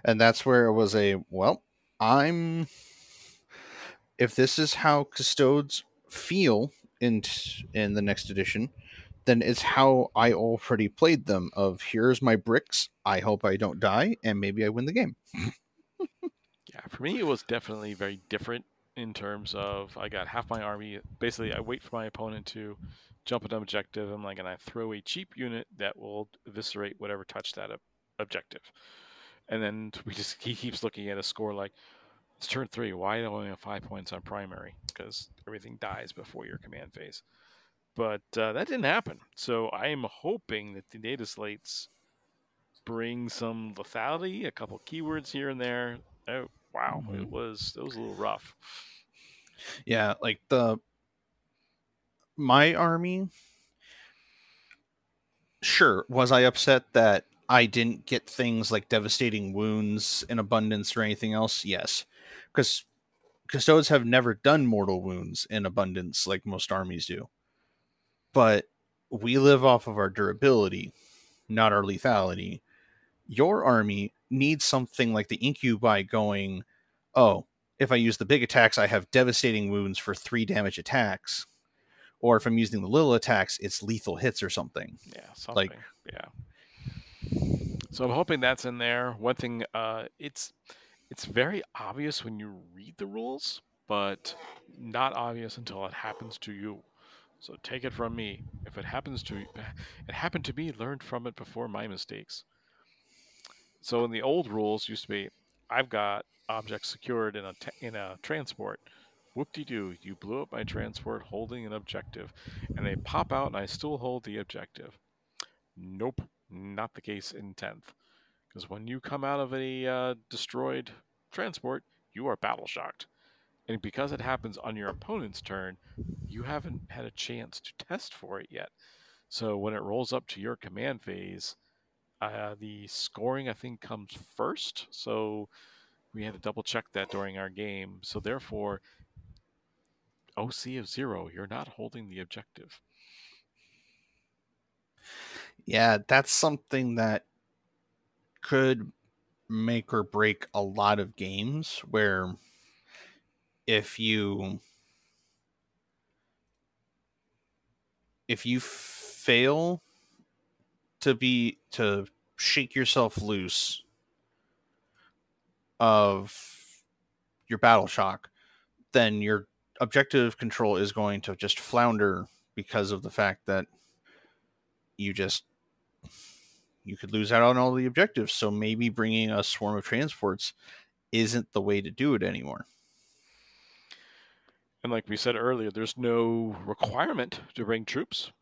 And that's where it was a well, I'm if this is how custodes feel in in the next edition, then it's how I already played them of here's my bricks, I hope I don't die, and maybe I win the game. Yeah, for me, it was definitely very different in terms of I got half my army. Basically, I wait for my opponent to jump at an objective. I'm like, and I throw a cheap unit that will eviscerate whatever touched that ob- objective. And then we just he keeps looking at a score like it's turn three. Why do I only have five points on primary? Because everything dies before your command phase. But uh, that didn't happen. So I am hoping that the data slates bring some lethality, a couple keywords here and there. Oh wow, Mhm. it was it was a little rough. Yeah, like the my army, sure, was I upset that I didn't get things like devastating wounds in abundance or anything else? Yes, because custodes have never done mortal wounds in abundance like most armies do. But we live off of our durability, not our lethality. Your army needs something like the incubi going, oh, if I use the big attacks, I have devastating wounds for three damage attacks. Or if I'm using the little attacks, it's lethal hits or something. Yeah, something. Like, yeah. So I'm hoping that's in there. One thing, uh, it's it's very obvious when you read the rules, but not obvious until it happens to you. So take it from me. If it happens to it happened to me, learned from it before my mistakes. So in the old rules used to be, I've got objects secured in a in a transport. Whoop-de-doo, you blew up my transport holding an objective, and they pop out and I still hold the objective. Nope, not the case in 10th. Because when you come out of a uh, destroyed transport, you are battle shocked. And because it happens on your opponent's turn, you haven't had a chance to test for it yet. So when it rolls up to your command phase, uh, the scoring I think comes first. So we had to double check that during our game. So therefore, OC of zero, you're not holding the objective. Yeah, that's something that could make or break a lot of games where if you if you fail to be to shake yourself loose of your battle shock then your objective control is going to just flounder because of the fact that you just you could lose out on all the objectives. So maybe bringing a swarm of transports isn't the way to do it anymore. And like we said earlier, there's no requirement to bring troops.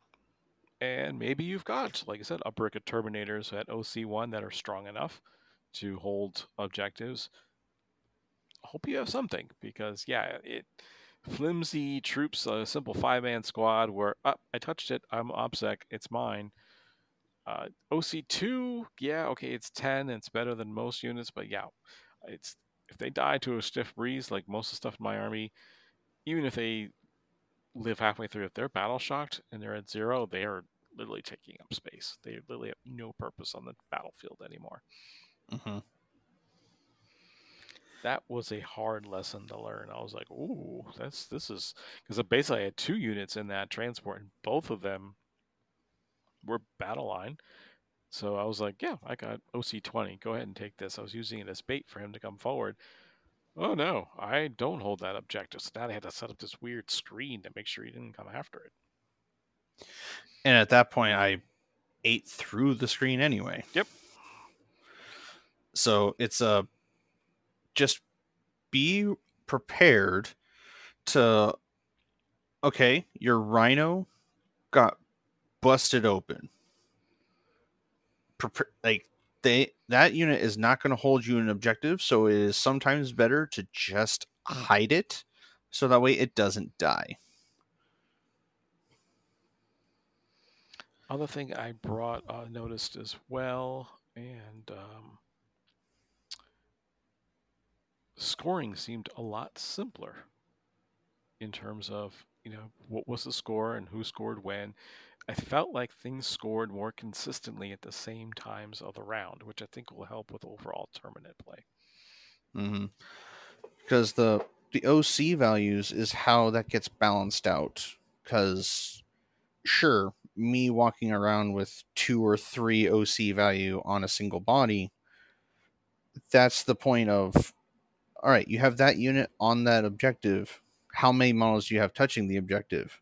And maybe you've got, like I said, a brick of Terminators at OC1 that are strong enough to hold objectives. I hope you have something because, yeah, it flimsy troops, a simple five man squad where oh, I touched it, I'm OBSEC, it's mine uh, OC2, yeah, okay, it's 10 and it's better than most units, but yeah, it's if they die to a stiff breeze, like most of the stuff in my army, even if they live halfway through, if they're battle shocked and they're at zero, they are literally taking up space. They literally have no purpose on the battlefield anymore. Mm-hmm. That was a hard lesson to learn. I was like, "Ooh, that's this is," because I basically I had two units in that transport, and both of them were battle line. So I was like, yeah, I got OC20. Go ahead and take this. I was using it as bait for him to come forward. Oh no, I don't hold that objective. So now I had to set up this weird screen to make sure he didn't come after it. And at that point, I ate through the screen anyway. Yep. So it's a just be prepared to okay, your rhino got busted open. Like they that unit is not going to hold you an objective, so it is sometimes better to just hide it, so that way it doesn't die. Other thing I brought uh, noticed as well, and um, scoring seemed a lot simpler in terms of you know what was the score and who scored when I felt like things scored more consistently at the same times of the round, which I think will help with overall tournament play. Mm-hmm. Because the the OC values is how that gets balanced out. Because sure, me walking around with two or three OC value on a single body, that's the point of all right, you have that unit on that objective. How many models do you have touching the objective?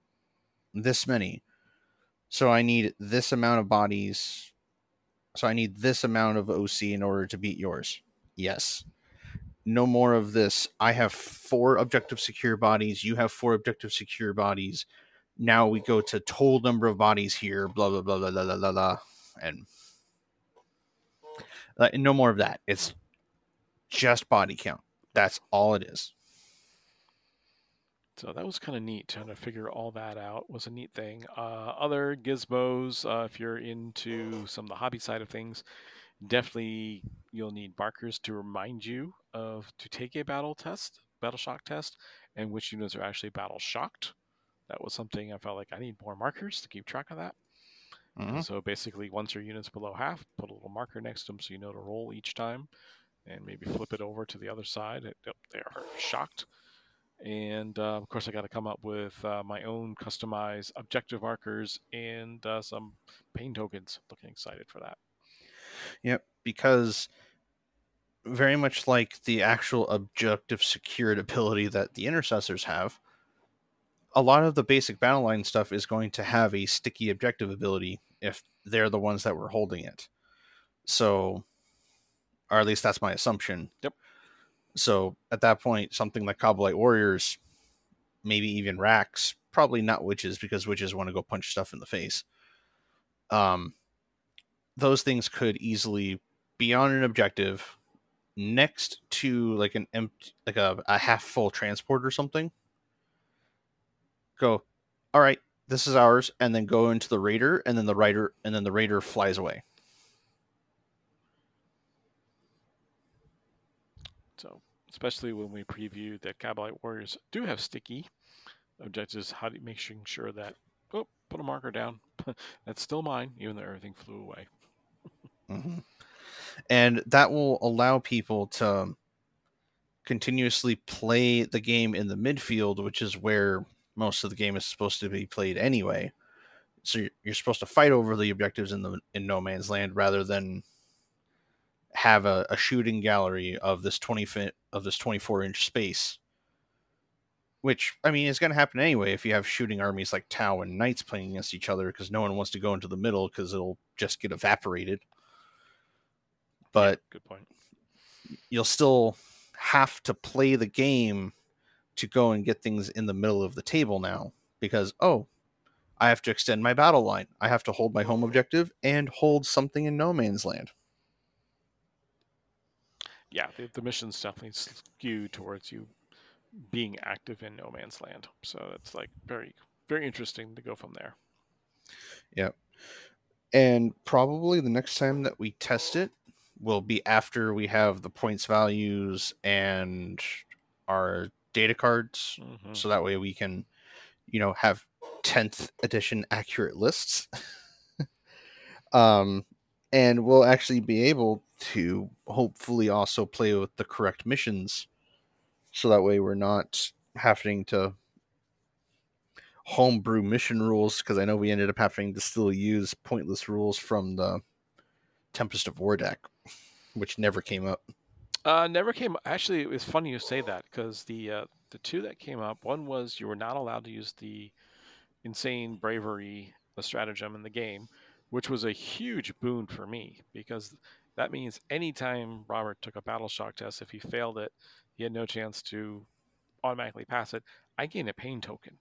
This many. So I need this amount of bodies. So I need this amount of OC in order to beat yours. Yes. No more of this. I have four objective secure bodies. You have four objective secure bodies. Now we go to total number of bodies here. Blah blah blah blah blah blah blah. And uh, no more of that. It's just body count. That's all it is. So that was kind of neat trying to figure all that out. Was a neat thing. Uh, other gizmos, uh, if you're into some of the hobby side of things, definitely you'll need markers to remind you of to take a battle test, battle shock test, and which units are actually battle shocked. That was something I felt like I need more markers to keep track of that. Mhm. So basically, once your unit's below half, put a little marker next to them so you know to roll each time, and maybe flip it over to the other side. It- Yep, they are shocked. And uh, of course, I got to come up with uh, my own customized objective markers and uh, some pain tokens. Looking excited for that. Yep, because very much like the actual objective secured ability that the intercessors have, a lot of the basic battle line stuff is going to have a sticky objective ability if they're the ones that were holding it. So, or at least that's my assumption. Yep. So at that point, something like Kabalite Warriors, maybe even Wracks, probably not witches because witches want to go punch stuff in the face. Um, those things could easily be on an objective next to like an empty like a, a half full transport or something go all right this is ours and then go into the raider and then the raider and then the raider flies away So, especially when we preview that Kabalite Warriors do have sticky objectives, how do you make sure that, oh, put a marker down. That's still mine, even though everything flew away. Mhm. and that will allow people to continuously play the game in the midfield which is where most of the game is supposed to be played anyway so you're, you're supposed to fight over the objectives in the in no man's land rather than have a, a shooting gallery of this 20 foot of this 24 inch space. Which i mean is going to happen anyway if you have shooting armies like tau and knights playing against each other because no one wants to go into the middle because it'll just get evaporated. But Good point. you'll still have to play the game to go and get things in the middle of the table now because oh i have to extend my battle line. I have to hold my home objective and hold something in no man's land Yeah, the, the missions definitely skew towards you being active in no man's land. So it's like very, very interesting to go from there. Yeah. And probably the next time that we test it will be after we have the points values and our data cards Mhm. so that way we can you know have 10th edition accurate lists um and we'll actually be able to hopefully also play with the correct missions so that way we're not having to homebrew mission rules because i know we ended up having to still use pointless rules from the tempest of war deck which never came up Uh, never came. Actually, it was funny you say that because the uh, the two that came up, one was you were not allowed to use the insane bravery, the stratagem in the game, which was a huge boon for me because that means anytime Robert took a battle shock test, if he failed it, he had no chance to automatically pass it. I gained a pain token.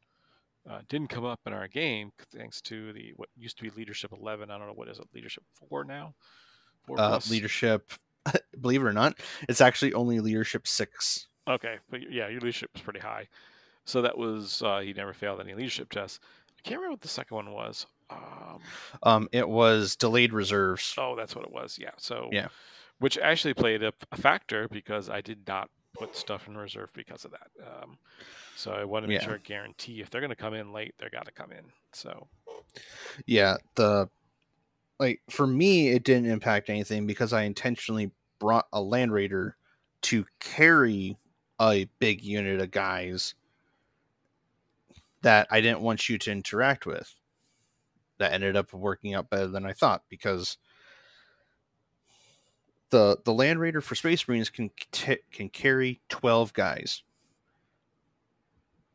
Uh, didn't come up in our game thanks to the what used to be leadership 11. I don't know what is it, leadership four now. Four uh, leadership believe it or not it's actually only leadership six Okay, but yeah, your leadership was pretty high. So that was uh, he never failed any leadership tests. I can't remember what the second one was. Um, um it was delayed reserves oh, that's what it was. Yeah. So Yeah. which actually played a, a factor because I did not put stuff in reserve because of that. Um, so I want to make Yeah. sure I guarantee if they're going to come in late, they're got to come in. So yeah the like for me it didn't impact anything because i intentionally brought a land raider to carry a big unit of guys that i didn't want you to interact with that ended up working out better than i thought because the the land raider for space marines can t- can carry 12 guys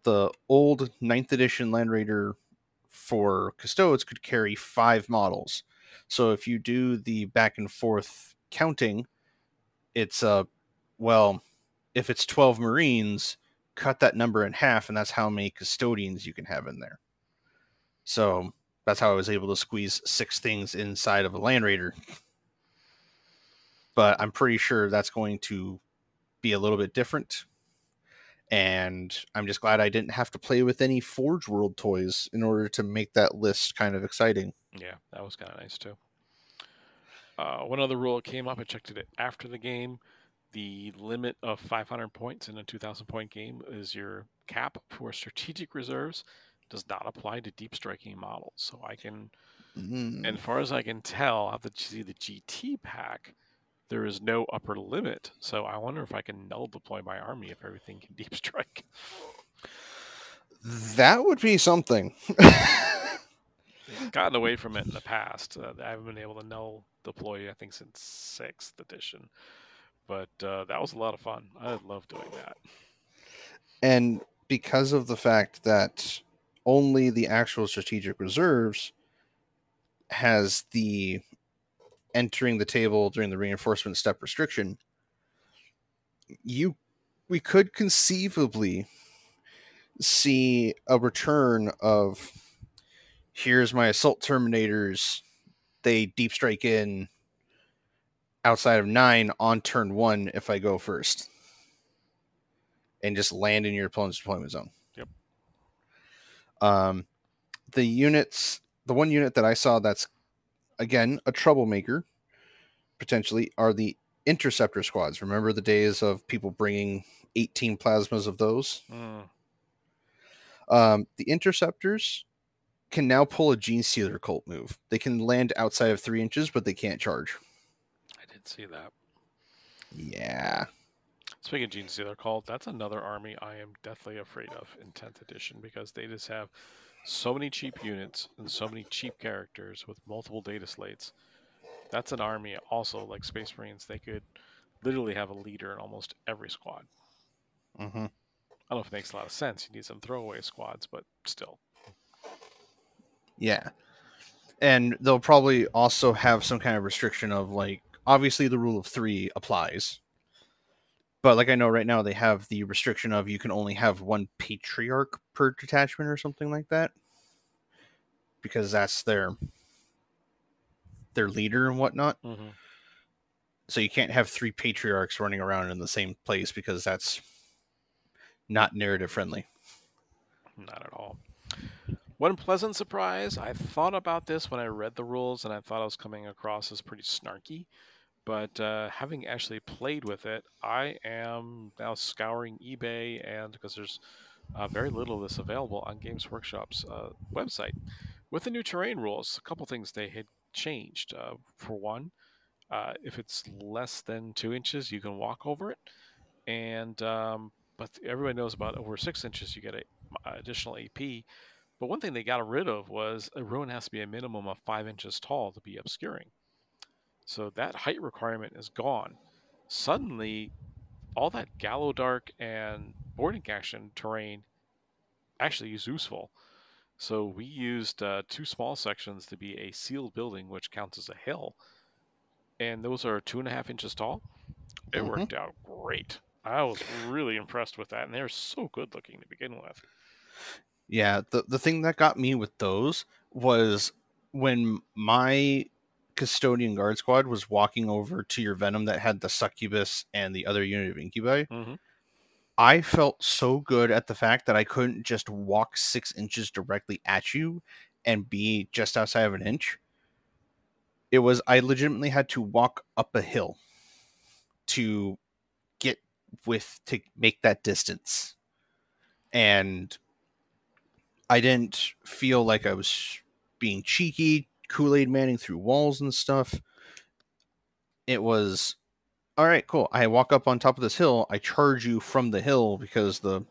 the old ninth edition land raider for custodes could carry five models. So if you do the back and forth counting, it's uh well, if it's 12 Marines, cut that number in half, and that's how many custodians you can have in there. So that's how I was able to squeeze six things inside of a Land Raider. But I'm pretty sure that's going to be a little bit different. And I'm just glad I didn't have to play with any Forge World toys in order to make that list kind of exciting. Yeah, that was kind of nice too. Uh, one other rule came up, I checked it after the game. The limit of 500 points in a 2,000 point game is your cap for strategic reserves. Does not apply to deep striking models. So I can, Mm. and as far as I can tell, out the see the GT pack, there is no upper limit. So I wonder if I can null deploy my army if everything can deep strike. that would be something. Gotten away from it in the past. Uh, I haven't been able to null deploy, I think, since sixth edition. But uh, that was a lot of fun. I love doing that. and because of the fact that only the actual strategic reserves has the entering the table during the reinforcement step restriction you we could conceivably see a return of here's my assault terminators they deep strike in outside of 9 on turn 1 if i go first and just land in your opponent's deployment zone. Um, the units, the one unit that I saw that's again a troublemaker, potentially, are the interceptor squads. Remember the days of people bringing 18 plasmas of those? Mm, Um, the interceptors can now pull a Genestealer Cult move. They can land outside of three inches, but they can't charge. I did see that. Yeah. Speaking of Genestealer Cult, that's another army I am deathly afraid of in 10th edition because they just have so many cheap units and so many cheap characters with multiple data slates. That's an army also like Space Marines. They could literally have a leader in almost every squad. hmm I don't know if it makes a lot of sense. You need some throwaway squads, but still. Yeah. And they'll probably also have some kind of restriction of like obviously the rule of 3 applies. But like I know right now they have the restriction of you can only have one patriarch per detachment or something like that. Because that's their their leader and whatnot. Mm-hmm. So you can't have three patriarchs running around in the same place because that's not narrative friendly. Not at all. One pleasant surprise, I thought about this when I read the rules and I thought I was coming across as pretty snarky. But uh, having actually played with it, I am now scouring eBay and because there's uh, very little of this available on Games Workshop's uh, website. With the new terrain rules, a couple things they had changed. Uh, for one, uh, if it's less than two inches, you can walk over it. And um, but everybody knows about over six inches, you get a uh, additional AP. But one thing they got rid of was a ruin has to be a minimum of five inches tall to be obscuring. So that height requirement is gone. Suddenly, all that Gallowdark and boarding action terrain actually is useful. So we used uh, two small sections to be a sealed building, which counts as a hill, and those are two and a half inches tall. It Mhm. worked out great. I was really impressed with that, and they're so good looking to begin with. Yeah, the the thing that got me with those was when my custodian guard squad was walking over to your venom that had the succubus and the other unit of incubi. Mhm. I felt so good at the fact that I couldn't just walk six inches directly at you and be just outside of an inch. It was I legitimately had to walk up a hill to get with to make that distance. And I didn't feel like I was being cheeky, Kool Aid Manning through walls and stuff. It was all right, cool. I walk up on top of this hill. I charge you from the hill because the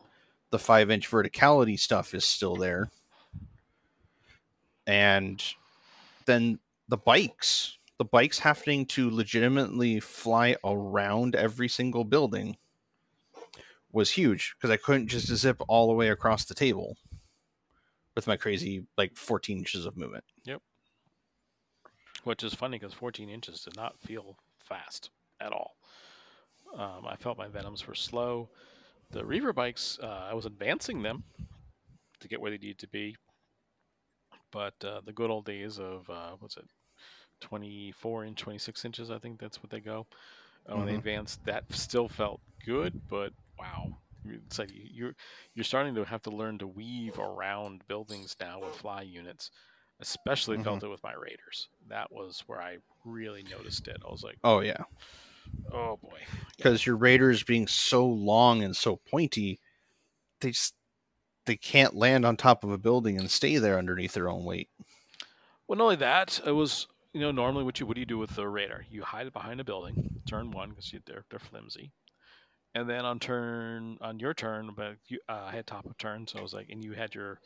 the five inch verticality stuff is still there. And then the bikes, the bikes having to legitimately fly around every single building was huge because I couldn't just zip all the way across the table with my crazy like 14 inches of movement. Which is funny because 14 inches did not feel fast at all. Um, I felt my venoms were slow. The Reaver bikes, uh, I was advancing them to get where they needed to be. But uh, the good old days of, uh, what's it, 24 inch, 26 inches, I think that's what they go. Uh, When they Mhm. advanced, that still felt good, but wow. It's like you're you're starting to have to learn to weave around buildings now with fly units. Especially felt it with my raiders. That was where I really noticed it. I was like, Oh yeah, oh boy. because your raiders being so long and so pointy, they just they can't land on top of a building and stay there underneath their own weight. Well, not only that, it was you know normally what you what do you do with the radar? You hide it behind a building, turn one because they're they're flimsy, and then on turn on your turn, but you uh, I had top of turn, so I was like, and you had your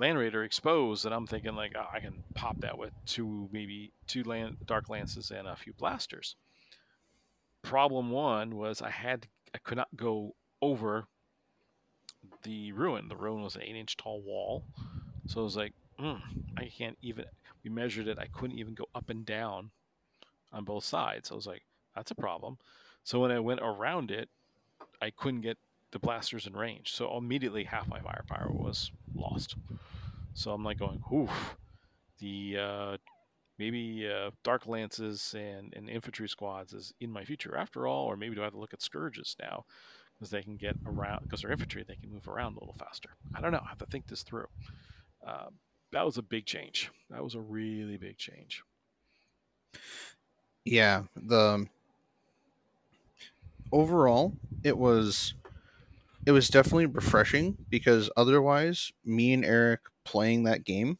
land raider exposed, and I'm thinking like oh, I can pop that with two maybe two land dark lances and a few blasters. Problem one was I had I could not go over the ruin. The ruin was an eight inch tall wall, so I was like, mm, I can't even. We measured it. I couldn't even go up and down on both sides. I was like, that's a problem. So when I went around it, I couldn't get the blasters in range. So immediately half my firepower was lost. So I'm like going, oof. The uh, maybe uh, dark lances and, and infantry squads is in my future after all, or maybe do I have to look at scourges now because they can get around because they're infantry, they can move around a little faster. I don't know. I have to think this through. Uh, that was a big change. That was a really big change. Yeah, the overall it was it was definitely refreshing because otherwise me and Eric playing that game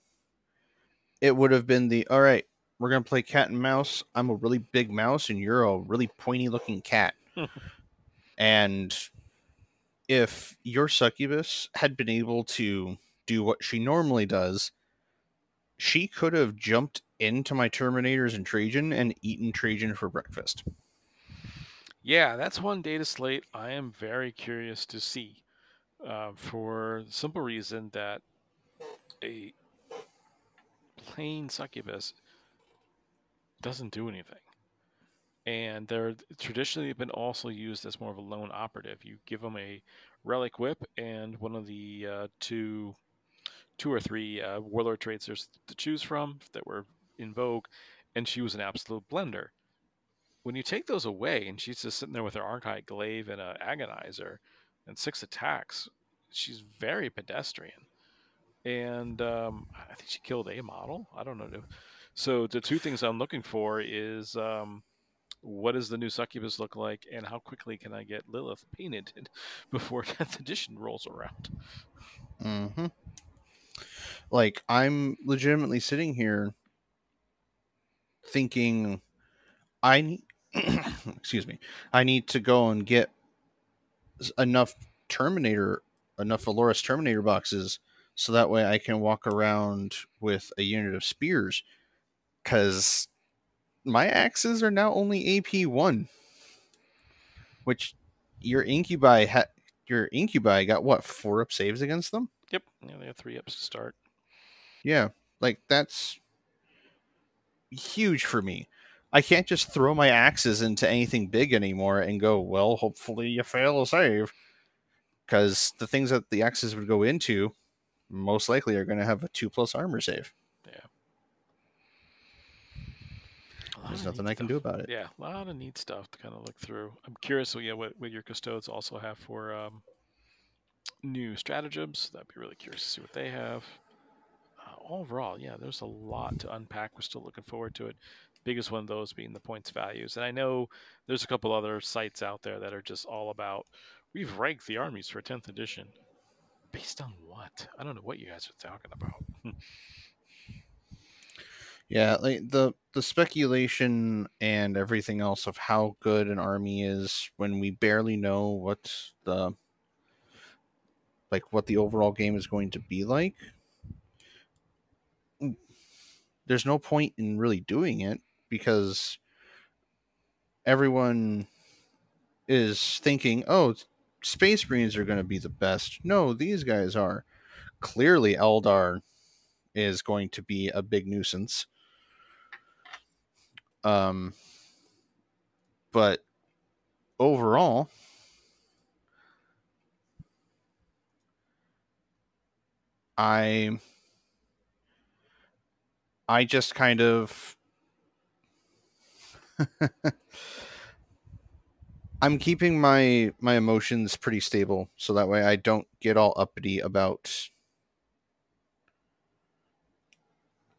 it would have been the all right, we're going to play cat and mouse. I'm a really big mouse and you're a really pointy looking cat. and if your succubus had been able to do what she normally does, she could have jumped into my Terminators and Trajann and eaten Trajann for breakfast. Yeah, that's one data slate I am very curious to see. Uh, for the simple reason that a plain succubus doesn't do anything. And they're traditionally been also used as more of a lone operative. You give them a relic whip and one of the uh, two, two or three uh, warlord traits there's to choose from that were in vogue, and she was an absolute blender. When you take those away, and she's just sitting there with her archite glaive and an agonizer and six attacks, she's very pedestrian and um, I think she killed a model. I don't know. So the two things I'm looking for is um, what does the new succubus look like, and how quickly can I get Lelith painted before 10th edition rolls around? Mm-hmm. Like I'm legitimately sitting here thinking, I need, excuse me, I need to go and get enough Terminator, enough Valoris Terminator boxes so that way I can walk around with a unit of spears because my axes are now only AP one, which your incubi ha- your incubi got what four up saves against them. Yep, yeah, they have three ups to start. Yeah, like that's huge for me. I can't just throw my axes into anything big anymore and go, well, hopefully you fail a save. Because the things that the axes would go into most likely are going to have a two plus armor save. Yeah. There's nothing I can stuff. do about it. Yeah, a lot of neat stuff to kind of look through. I'm curious, yeah, what, what your custodes also have for um, new stratagems. That'd be really curious to see what they have. Uh, overall, yeah, there's a lot to unpack. We're still looking forward to it. Biggest one of those being the points values, and I know there's a couple other sites out there that are just all about. We've ranked the armies for 10th edition. Based on what? I don't know what you guys are talking about. Yeah, like the the speculation and everything else of how good an army is when we barely know what the like what the overall game is going to be like. mm, There's no point in really doing it because everyone is thinking, "Oh, Space Marines are going to be the best." No, these guys are. Clearly, Eldar is going to be a big nuisance. Um, but overall, I I just kind of I'm keeping my my emotions pretty stable, so that way I don't get all uppity about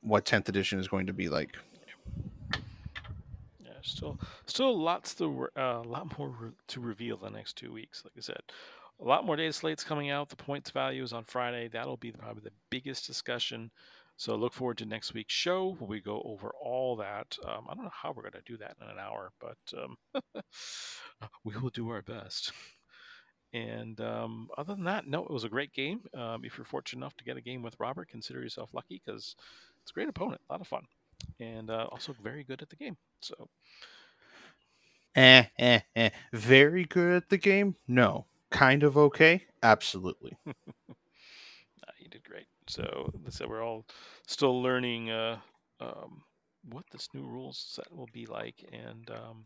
what 10th edition is going to be like. Yeah, still, still lots to a uh, lot more re- to reveal the next two weeks. Like I said, a lot more data slates coming out. The points values on Friday. That'll be probably the biggest discussion. So look forward to next week's show where we go over all that. Um, I don't know how we're going to do that in an hour, but um, we will do our best. And um, other than that, no, it was a great game. Um, if you're fortunate enough to get a game with Robert, consider yourself lucky because it's a great opponent, a lot of fun, and uh, also very good at the game. So, eh, eh, eh. Very good at the game? No. Kind of okay? Absolutely. nah, you did great. So, so we're all still learning uh, um, what this new rules set will be like, and um,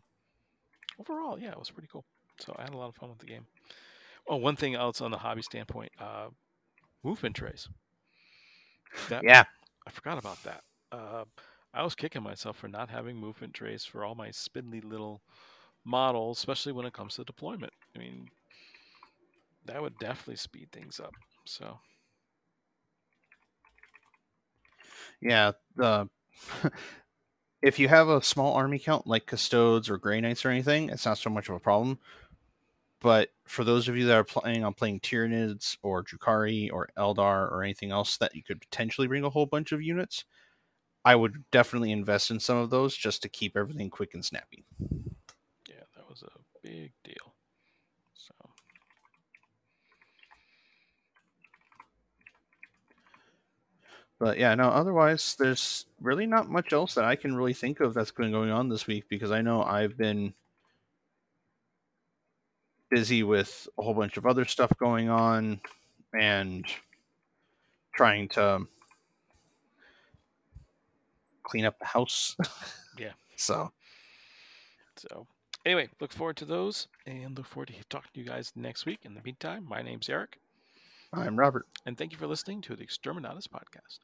overall, yeah, it was pretty cool. So I had a lot of fun with the game. Oh, one thing else on the hobby standpoint, uh, movement trays. That, yeah, I forgot about that. Uh, I was kicking myself for not having movement trays for all my spindly little models, especially when it comes to deployment. I mean, that would definitely speed things up. So, yeah, the uh, if you have a small army count like custodes or Grey Knights or anything, it's not so much of a problem. But for those of you that are planning on playing Tyranids or Drukhari or Eldar or anything else that you could potentially bring a whole bunch of units, I would definitely invest in some of those just to keep everything quick and snappy. Yeah, that was a big deal. But yeah, no, otherwise, there's really not much else that I can really think of that's been going on this week because I know I've been busy with a whole bunch of other stuff going on and trying to clean up the house. yeah. So. So anyway, look forward to those and look forward to talking to you guys next week. In the meantime, my name's Eric. I'm Robert. And thank you for listening to the Exterminatus podcast.